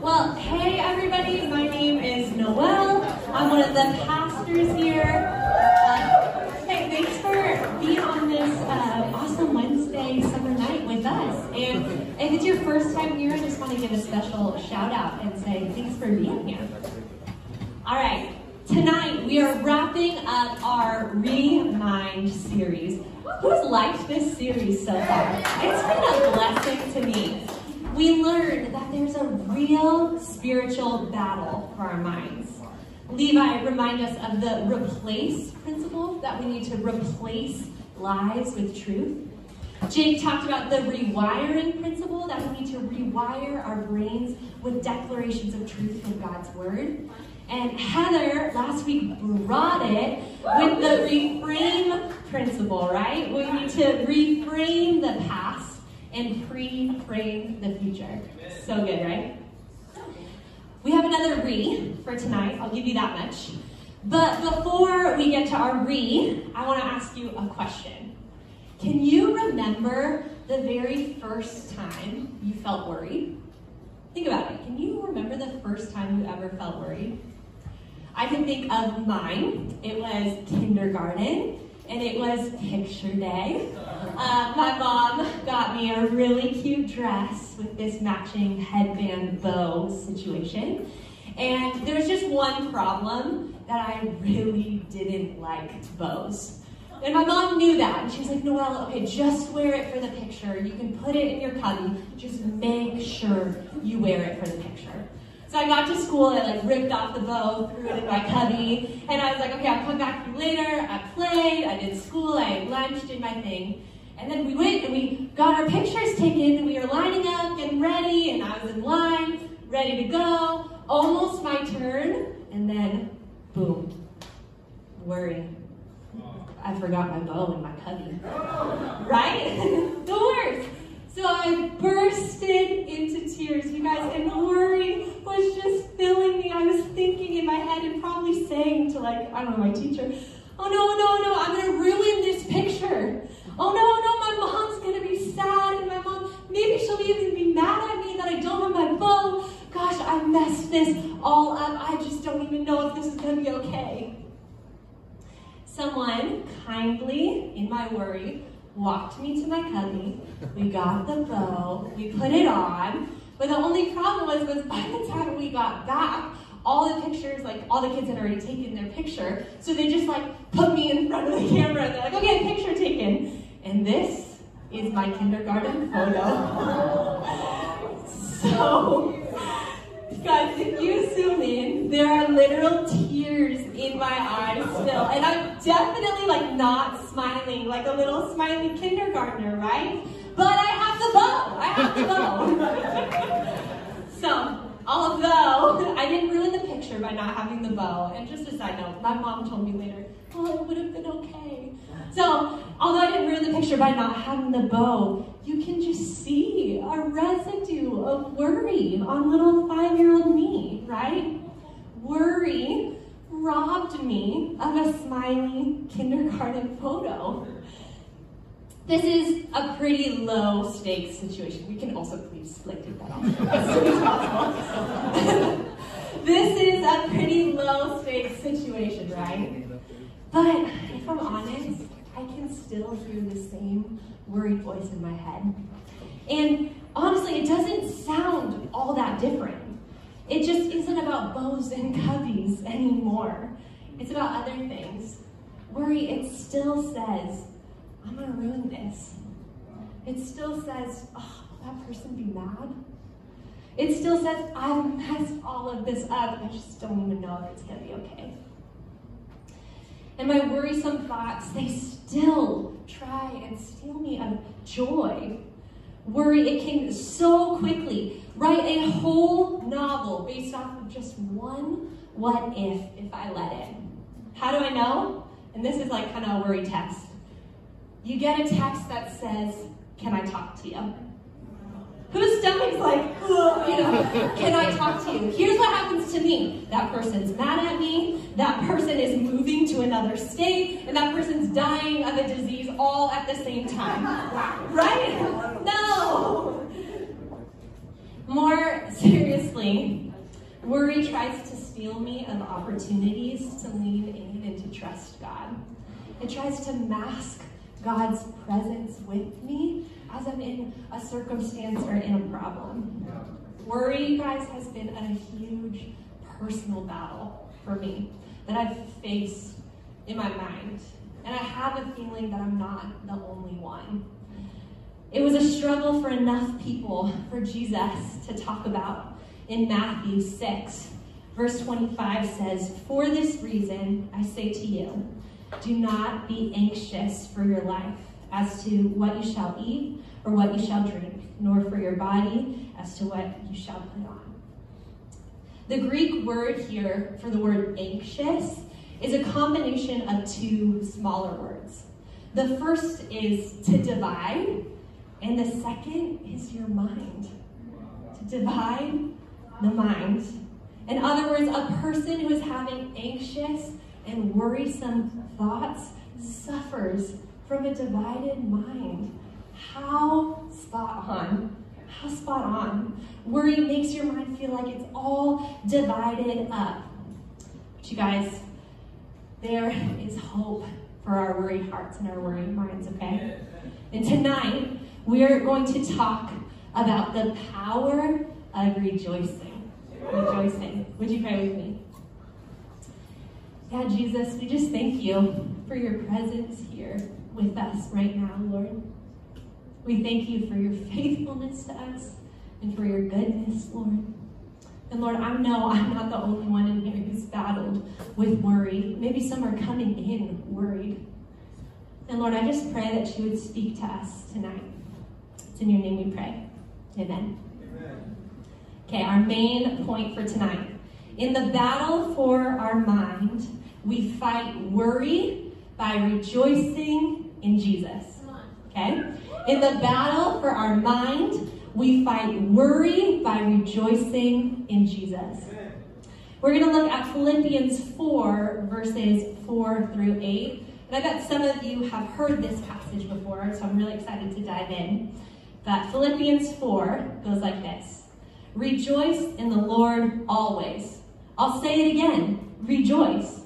Well, hey everybody, my name is Noelle. I'm one of the pastors here. Uh, hey, thanks for being on this uh, awesome Wednesday summer night with us. And if it's your first time here, I just want to give a special shout out and say thanks for being here. All right, tonight we are wrapping up our Remind series. Who's liked this series so far? It's been a blessing to me we learned that there's a real spiritual battle for our minds. Levi reminded us of the replace principle, that we need to replace lies with truth. Jake talked about the rewiring principle, that we need to rewire our brains with declarations of truth from God's word. And Heather last week brought it with the reframe principle, right? We need to reframe the past and pre-frame the future. So good, right? We have another re for tonight. I'll give you that much. But before we get to our re, I want to ask you a question. Can you remember the very first time you felt worried? Think about it. Can you remember the first time you ever felt worried? I can think of mine. It was kindergarten and it was picture day. Uh, my mom got me a really cute dress with this matching headband bow situation. And there was just one problem that I really didn't like bows. And my mom knew that. And she was like, Noelle, okay, just wear it for the picture. You can put it in your cubby. Just make sure you wear it for the picture. So I got to school, I like ripped off the bow, threw it in my cubby, and I was like, okay, I'll come back to you later. I played, I did school, I ate lunch, did my thing. And then we went and we got our pictures taken, and we were lining up, and ready, and I was in line, ready to go. Almost my turn, and then boom, worry. I forgot my bow in my cubby. Right? the worst. So I bursted into tears, you guys, and the worry was just filling me. I was thinking in my head and probably saying to, like, I don't know, my teacher, oh no, no, no, I'm gonna ruin this picture. Oh no, no, my mom's gonna be sad, and my mom, maybe she'll even be mad at me that I don't have my bow. Gosh, I messed this all up. I just don't even know if this is gonna be okay. Someone kindly, in my worry, walked me to my cubby, we got the bow, we put it on, but the only problem was, was by the time we got back, all the pictures, like all the kids had already taken their picture, so they just like put me in front of the camera. And they're like, okay, picture taken. And this is my kindergarten photo. so Guys, if you zoom in, there are literal tears in my eyes still. And I'm definitely like not smiling, like a little smiley kindergartner, right? But I have the bow. I have the bow. so, although I didn't ruin the picture by not having the bow, and just a side note, my mom told me later, oh, it would have been okay. So, although I didn't ruin the picture by not having the bow, you can just see a residue of worry on little five-year-old me, right? Worry robbed me of a smiley kindergarten photo. This is a pretty low stakes situation. We can also please like take that off this is a pretty low stakes situation, right? But if I'm honest, I can still hear the same worried voice in my head. And honestly, it doesn't sound all that different. It just isn't about bows and cubbies anymore. It's about other things. Worry, it still says, I'm gonna ruin this. It still says, oh, will that person be mad? It still says, I've messed all of this up. I just don't even know if it's gonna be okay. And my worrisome thoughts, they still try and steal me of joy. Worry, it can so quickly write a whole novel based off of just one what if if I let it. How do I know? And this is like kind of a worry text. You get a text that says, Can I talk to you? Whose stomach's like, you know, can I talk to you? Here's what happens to me. That person's mad at me, that person is moving to another state, and that person's dying of a disease all at the same time. Right? No! More seriously, worry tries to steal me of opportunities to lean in and to trust God. It tries to mask God's presence with me as I'm in a circumstance or in a problem. Worry, guys, has been a huge personal battle for me that I've faced in my mind. And I have a feeling that I'm not the only one. It was a struggle for enough people for Jesus to talk about in Matthew 6. Verse 25 says, For this reason I say to you, do not be anxious for your life as to what you shall eat or what you shall drink, nor for your body as to what you shall put on. The Greek word here for the word anxious is a combination of two smaller words. The first is to divide, and the second is your mind. To divide the mind. In other words, a person who is having anxious and worrisome thoughts suffers from a divided mind. How spot on. How spot on. Worry makes your mind feel like it's all divided up. But you guys, there is hope for our worried hearts and our worried minds, okay? And tonight, we are going to talk about the power of rejoicing. Rejoicing. Would you pray with me? Yeah, Jesus, we just thank you for your presence here with us right now, Lord. We thank you for your faithfulness to us and for your goodness, Lord. And Lord, I know I'm not the only one in here who's battled with worry. Maybe some are coming in worried. And Lord, I just pray that you would speak to us tonight. It's in your name we pray. Amen. Amen. Okay, our main point for tonight. In the battle for our mind, we fight worry by rejoicing in Jesus. Okay? In the battle for our mind, we fight worry by rejoicing in Jesus. We're going to look at Philippians 4, verses 4 through 8. And I bet some of you have heard this passage before, so I'm really excited to dive in. But Philippians 4 goes like this Rejoice in the Lord always. I'll say it again rejoice.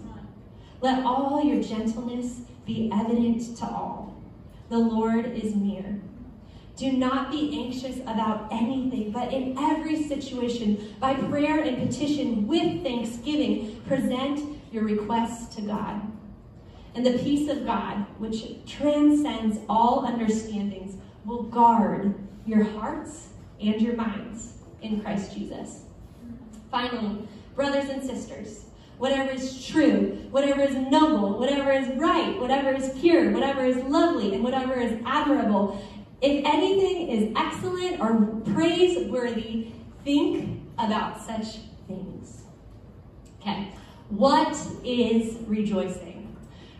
Let all your gentleness be evident to all. The Lord is near. Do not be anxious about anything, but in every situation, by prayer and petition with thanksgiving, present your requests to God. And the peace of God, which transcends all understandings, will guard your hearts and your minds in Christ Jesus. Finally, brothers and sisters, whatever is true, whatever is noble, whatever is right, whatever is pure, whatever is lovely, and whatever is admirable, if anything is excellent or praiseworthy, think about such things. Okay, what is rejoicing?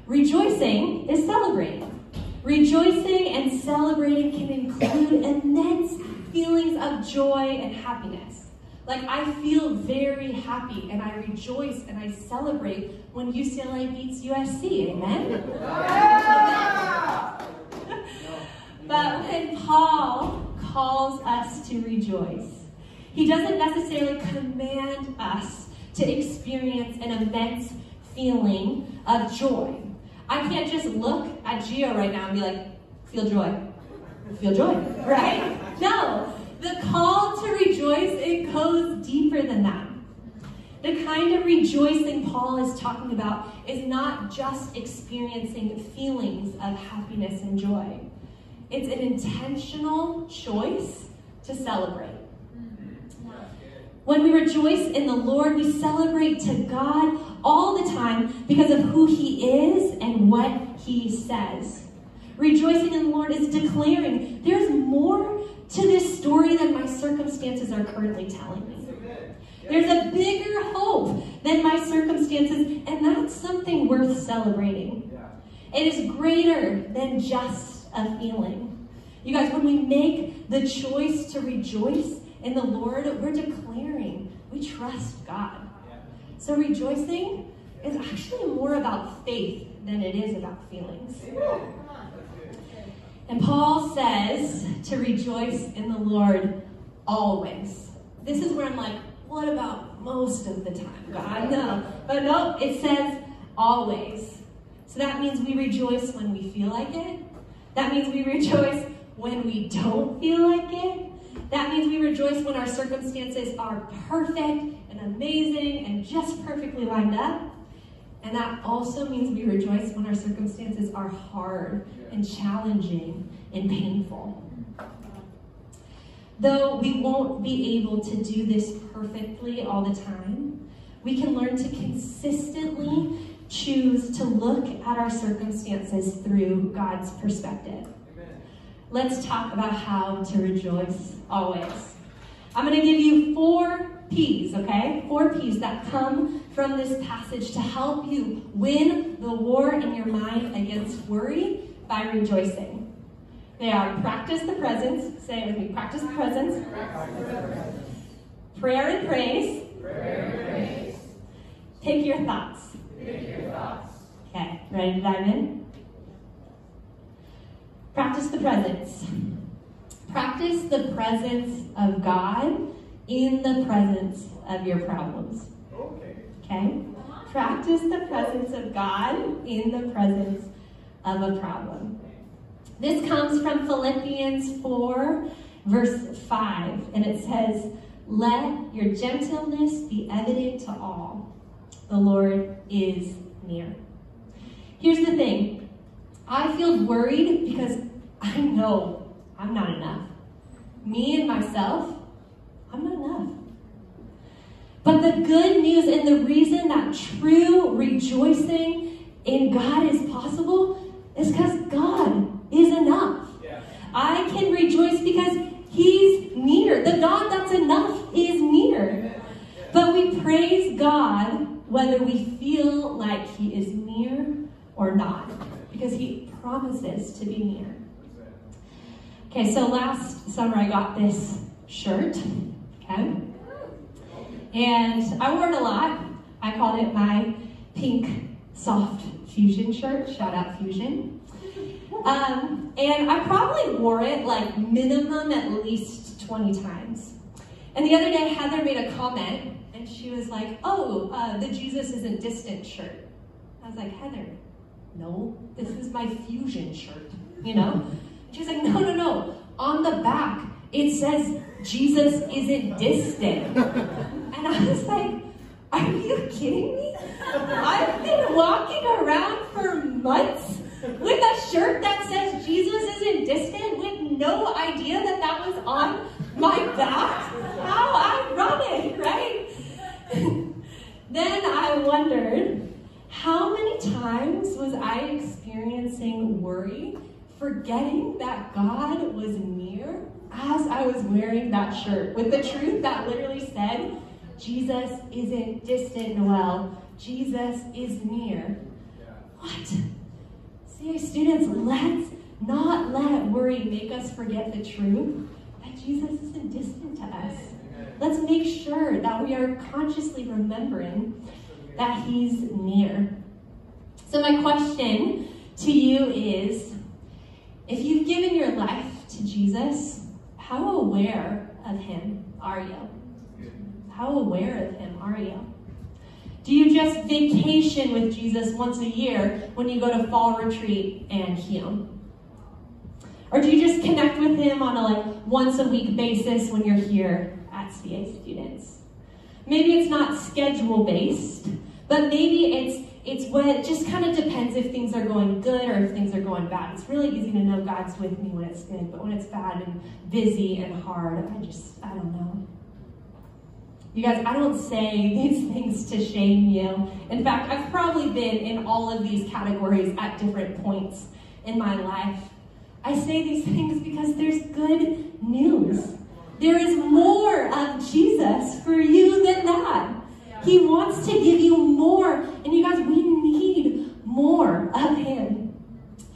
Rejoicing is celebrating. Rejoicing and celebrating can include immense feelings of joy and happiness. Like, I feel very happy and I rejoice and I celebrate when UCLA beats USC. Amen? Yeah! But when Paul calls us to rejoice, he doesn't necessarily command us to experience an immense feeling of joy. I can't just look at Gio right now and be like, feel joy. Feel joy, right? No. The call to rejoice, it goes deeper than that. The kind of rejoicing Paul is talking about is not just experiencing feelings of happiness and joy. It's an intentional choice to celebrate. When we rejoice in the Lord, we celebrate to God all the time because of who He is and what He says. Rejoicing in the Lord is declaring there's more to this story than my circumstances are currently telling me. There's a bigger hope than my circumstances, and that's something worth celebrating. It is greater than just a feeling. You guys, when we make the choice to rejoice in the Lord, we're declaring we trust God. So rejoicing is actually more about faith than it is about feelings. And Paul says to rejoice in the Lord always. This is where I'm like, what about most of the time, God? No. But no, it says always. So that means we rejoice when we feel like it. That means we rejoice when we don't feel like it. That means we rejoice when our circumstances are perfect and amazing and just perfectly lined up. And that also means we rejoice when our circumstances are hard and challenging and painful. Though we won't be able to do this perfectly all the time, we can learn to consistently choose to look at our circumstances through God's perspective. Let's talk about how to rejoice always. I'm going to give you four P's, okay? Four P's that come from this passage to help you win the war in your mind against worry by rejoicing. They are practice the presence. Say it with me. Practice the presence. Prayer and praise. Take your thoughts. Pick your thoughts. Okay, ready to dive in? Practice the presence. Practice the presence of God in the presence of your problems. Okay. Okay? Practice the presence of God in the presence of a problem. This comes from Philippians 4, verse 5, and it says, Let your gentleness be evident to all. The Lord is near. Here's the thing I feel worried because I know I'm not enough. Me and myself, I'm not enough. But the good news and the reason that true rejoicing in God is possible is because God is enough. Yeah. I can rejoice because He's near. The God that's enough is near. But we praise God whether we feel like He is near or not, because He promises to be near. Okay, so last summer I got this shirt, okay? And I wore it a lot. I called it my pink soft fusion shirt. Shout out Fusion. Um, and I probably wore it like minimum at least 20 times. And the other day, Heather made a comment and she was like, Oh, uh, the Jesus isn't distant shirt. I was like, Heather, no, this is my fusion shirt, you know? She's like, No, no, no. On the back, it says Jesus isn't distant. And I was like, Are you kidding me? I've been walking around for months with a shirt that says Jesus isn't distant with no idea that that was on my back. How ironic, right? then I wondered, how many times was I experiencing worry, forgetting that God was near as I was wearing that shirt with the truth that literally said, Jesus isn't distant, Noelle. Jesus is near. What? CA students, let's not let worry make us forget the truth that Jesus isn't distant to us. Let's make sure that we are consciously remembering that He's near. So, my question to you is if you've given your life to Jesus, how aware of Him are you? How aware of Him are you? Do you just vacation with Jesus once a year when you go to fall retreat and heal? Or do you just connect with him on a like once a week basis when you're here at CA students? Maybe it's not schedule based, but maybe it's it's what it just kind of depends if things are going good or if things are going bad. It's really easy to know God's with me when it's good, but when it's bad and busy and hard, I just I don't know. You guys, I don't say these things to shame you. In fact, I've probably been in all of these categories at different points in my life. I say these things because there's good news. There is more of Jesus for you than that. He wants to give you more. And you guys, we need more of Him.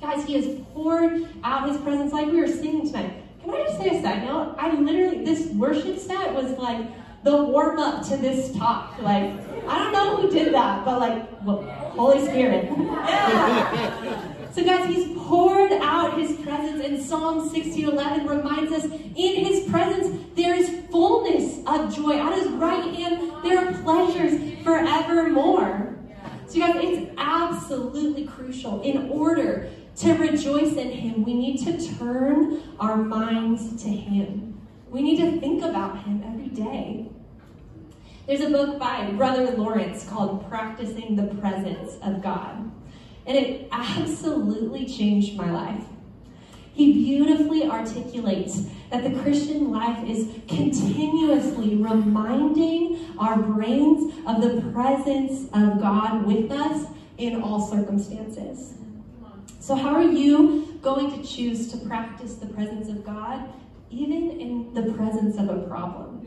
Guys, He has poured out His presence like we were singing tonight. Can I just say a side note? I literally, this worship set was like the warm up to this talk. Like, I don't know who did that, but like, well, Holy Spirit. yeah. So, guys, He's poured out His presence, and Psalm 16:11 reminds us in His presence there is fullness of joy. At His right hand, there are pleasures forevermore. So, guys, it's absolutely crucial in order to rejoice in Him, we need to turn our minds to Him. We need to think about Him every day. There's a book by Brother Lawrence called Practicing the Presence of God, and it absolutely changed my life. He beautifully articulates that the Christian life is continuously reminding our brains of the presence of God with us in all circumstances. So, how are you going to choose to practice the presence of God, even in the presence of a problem?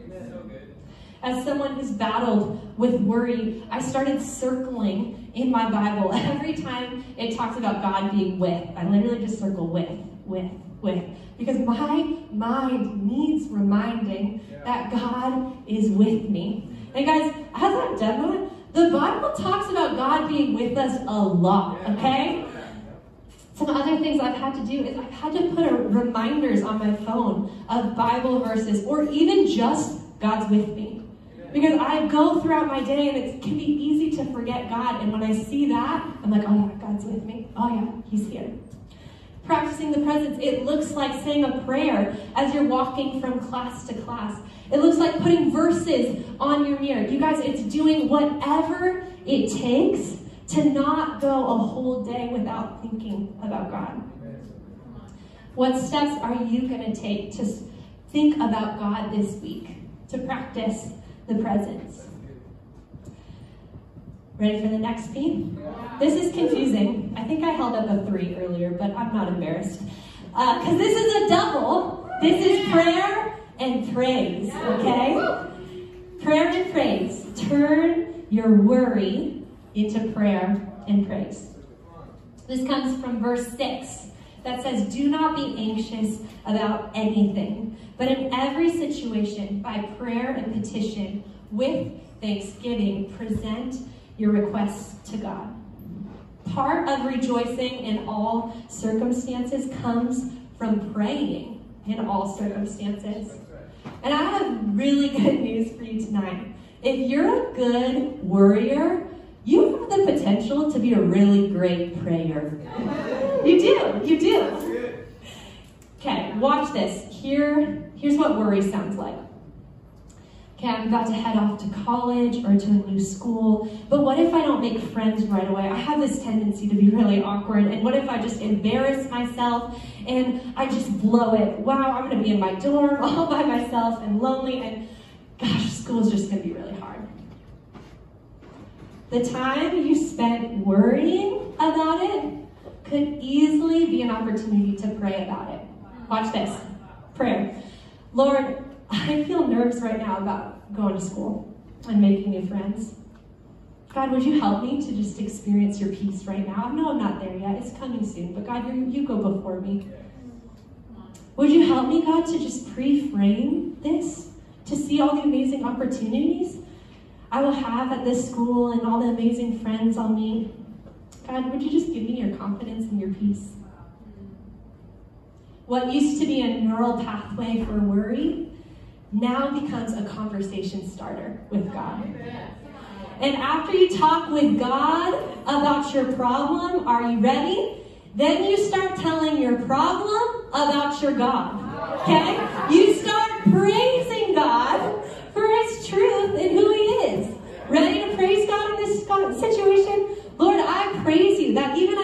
As someone who's battled with worry, I started circling in my Bible every time it talks about God being with. I literally just circle with, with, with. Because my mind needs reminding that God is with me. And guys, as I've done that, the Bible talks about God being with us a lot, okay? Some other things I've had to do is I've had to put reminders on my phone of Bible verses or even just God's with me. Because I go throughout my day and it can be easy to forget God. And when I see that, I'm like, oh yeah, God's with me. Oh yeah, He's here. Practicing the presence, it looks like saying a prayer as you're walking from class to class. It looks like putting verses on your mirror. You guys, it's doing whatever it takes to not go a whole day without thinking about God. What steps are you going to take to think about God this week, to practice the presence? Ready for the next P? This is confusing. I think I held up a three earlier, but I'm not embarrassed. Because uh, this is a double. This is prayer and praise, okay? Prayer and praise. Turn your worry into prayer and praise. This comes from verse 6 that says, Do not be anxious about anything, but in every situation, by prayer and petition, with thanksgiving, present your requests to God. Part of rejoicing in all circumstances comes from praying in all circumstances. And I have really good news for you tonight. If you're a good worrier, you have the potential to be a really great prayer. You do, you do. Okay, watch this. Here, here's what worry sounds like. Okay, I'm about to head off to college or to a new school, but what if I don't make friends right away? I have this tendency to be really awkward, and what if I just embarrass myself and I just blow it? Wow, I'm gonna be in my dorm all by myself and lonely, and gosh, school's just gonna be really hard. The time you spent worrying about it could easily be an opportunity to pray about it. Watch this prayer. Lord, I feel nervous right now about going to school and making new friends. God, would you help me to just experience your peace right now? I know I'm not there yet. It's coming soon. But God, you, you go before me. Would you help me, God, to just pre-frame this? To see all the amazing opportunities I will have at this school and all the amazing friends I'll meet. God, would you just give me your confidence and your peace? What used to be a neural pathway for worry now becomes a conversation starter with God. And after you talk with God about your problem, are you ready? Then you start telling your problem about your God. Okay? You start praising God for his truth and who he is. Ready to praise God in this situation? Lord, I praise you that even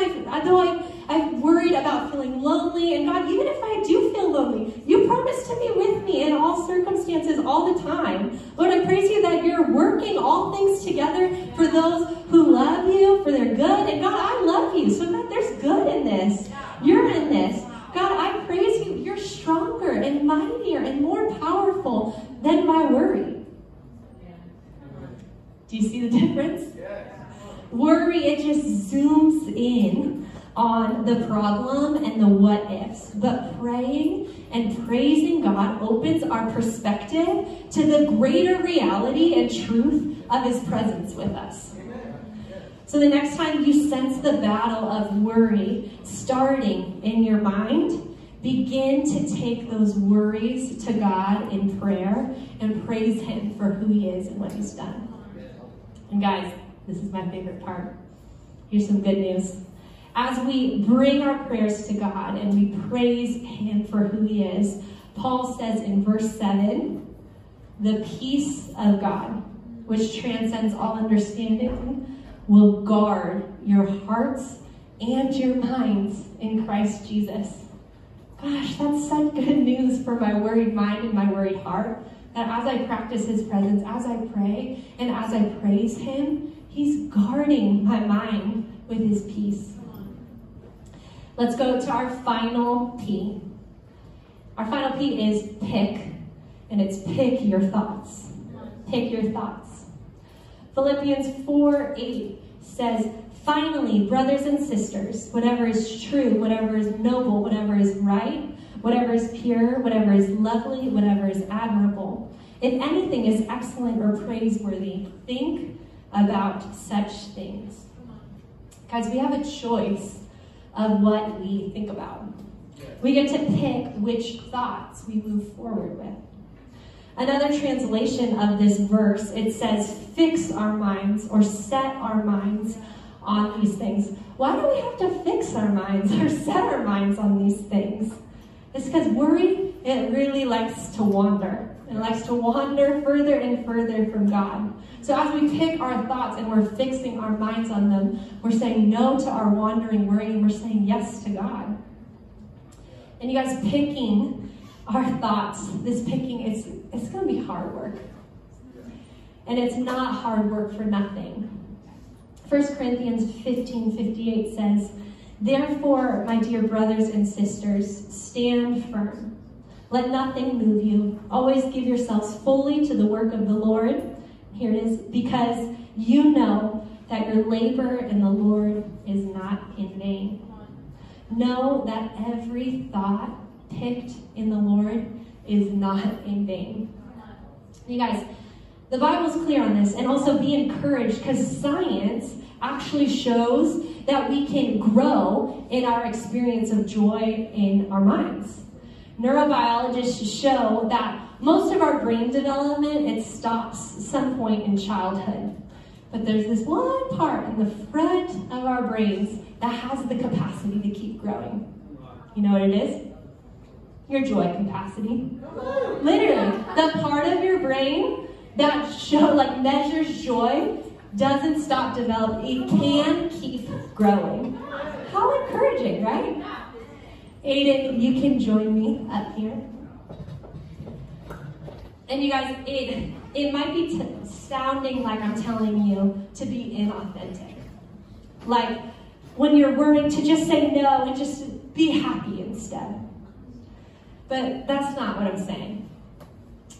I, though I, I'm worried about feeling lonely, and God, even if I do feel lonely, you promise to be with me in all circumstances all the time. Lord, I praise you that you're working all things together for those who love you, for their good. And God, I love you. So God, there's good in this. You're in this. God, I praise you. You're stronger and mightier and more powerful than my worry. Do you see the difference? Worry, it just zooms in on the problem and the what ifs. But praying and praising God opens our perspective to the greater reality and truth of His presence with us. So the next time you sense the battle of worry starting in your mind, begin to take those worries to God in prayer and praise Him for who He is and what He's done. And guys, this is my favorite part. Here's some good news. As we bring our prayers to God and we praise Him for who He is, Paul says in verse 7 the peace of God, which transcends all understanding, will guard your hearts and your minds in Christ Jesus. Gosh, that's such good news for my worried mind and my worried heart. That as I practice His presence, as I pray, and as I praise Him, He's guarding my mind with His peace. Let's go to our final P. Our final P is pick, and it's pick your thoughts. Pick your thoughts. Philippians 4 8 says, Finally, brothers and sisters, whatever is true, whatever is noble, whatever is right, whatever is pure, whatever is lovely, whatever is admirable, if anything is excellent or praiseworthy, think about such things. Guys, we have a choice of what we think about. We get to pick which thoughts we move forward with. Another translation of this verse, it says, fix our minds or set our minds on these things. Why do we have to fix our minds or set our minds on these things? It's because worry, it really likes to wander. And likes to wander further and further from God. So as we pick our thoughts and we're fixing our minds on them, we're saying no to our wandering worry and we're saying yes to God. And you guys picking our thoughts, this picking, it's, it's going to be hard work. And it's not hard work for nothing. 1 Corinthians 15 58 says, Therefore, my dear brothers and sisters, stand firm. Let nothing move you. Always give yourselves fully to the work of the Lord. Here it is, because you know that your labor in the Lord is not in vain. Know that every thought picked in the Lord is not in vain. You guys, the Bible's clear on this, and also be encouraged because science actually shows that we can grow in our experience of joy in our minds. Neurobiologists show that most of our brain development it stops some point in childhood. But there's this one part in the front of our brains that has the capacity to keep growing. You know what it is? Your joy capacity. Literally, the part of your brain that show like measures joy doesn't stop developing. It can keep growing. How encouraging, right? Aiden, you can join me up here. And you guys, it, it might be sounding like I'm telling you to be inauthentic. Like when you're worried to just say no and just be happy instead. But that's not what I'm saying.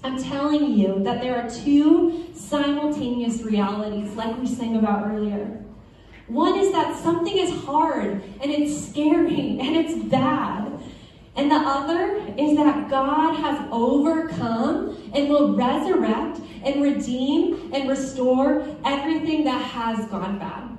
I'm telling you that there are two simultaneous realities, like we sang about earlier. One is that something is hard and it's scary and it's bad. And the other is that God has overcome and will resurrect and redeem and restore everything that has gone bad.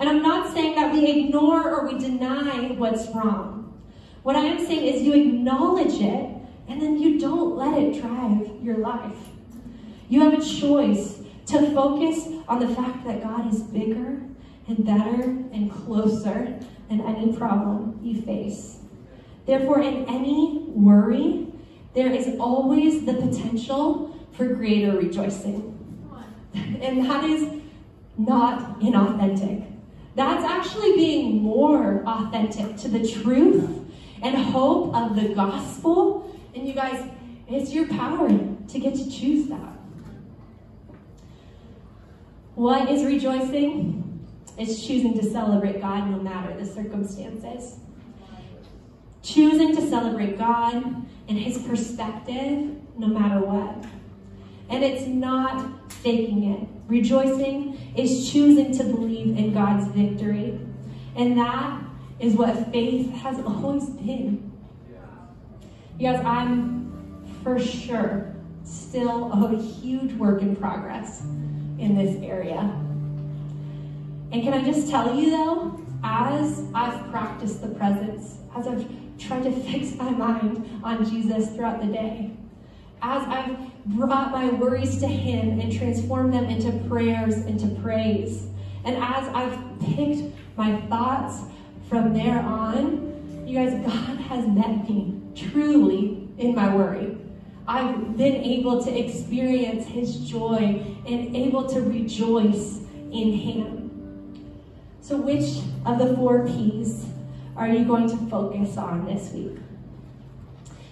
And I'm not saying that we ignore or we deny what's wrong. What I am saying is you acknowledge it and then you don't let it drive your life. You have a choice to focus on the fact that God is bigger and better and closer than any problem you face. Therefore, in any worry, there is always the potential for greater rejoicing. And that is not inauthentic. That's actually being more authentic to the truth and hope of the gospel. And you guys, it's your power to get to choose that. What is rejoicing? It's choosing to celebrate God no matter the circumstances. Choosing to celebrate God and His perspective no matter what. And it's not faking it. Rejoicing is choosing to believe in God's victory. And that is what faith has always been. Guys, I'm for sure still a huge work in progress in this area. And can I just tell you though, as I've practiced the presence, as I've tried to fix my mind on Jesus throughout the day, as I've brought my worries to Him and transformed them into prayers, into praise, and as I've picked my thoughts from there on, you guys, God has met me truly in my worry. I've been able to experience His joy and able to rejoice in Him. So, which of the four P's are you going to focus on this week?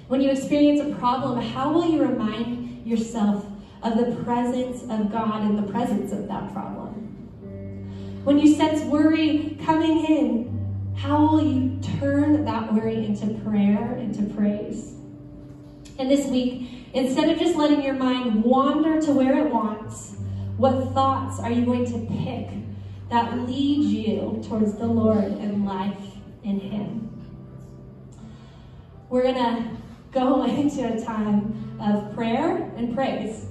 When you experience a problem, how will you remind yourself of the presence of God in the presence of that problem? When you sense worry coming in, how will you turn that worry into prayer, into praise? And this week, instead of just letting your mind wander to where it wants, what thoughts are you going to pick that lead you towards the Lord and life in Him? We're going to go into a time of prayer and praise.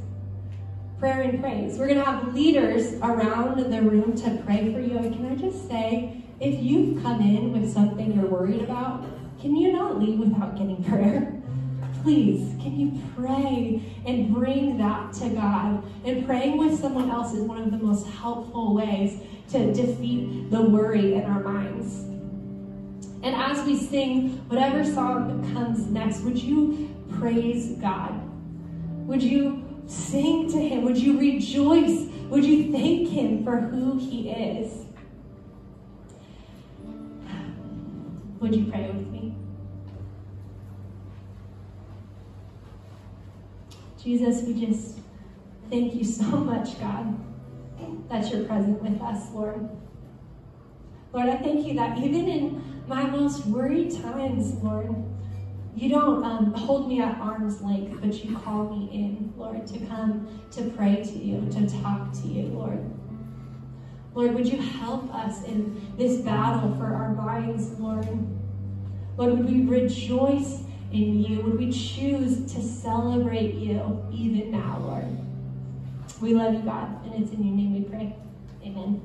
Prayer and praise. We're going to have leaders around the room to pray for you. And can I just say, if you've come in with something you're worried about, can you not leave without getting prayer? Please, can you pray and bring that to God? And praying with someone else is one of the most helpful ways to defeat the worry in our minds. And as we sing whatever song comes next, would you praise God? Would you sing to Him? Would you rejoice? Would you thank Him for who He is? Would you pray with me? Jesus, we just thank you so much, God, that you're present with us, Lord. Lord, I thank you that even in my most worried times, Lord, you don't um, hold me at arm's length, but you call me in, Lord, to come to pray to you, to talk to you, Lord. Lord, would you help us in this battle for our minds, Lord? Lord, would we rejoice in you? Would we choose to celebrate you even now, Lord? We love you, God, and it's in your name we pray. Amen.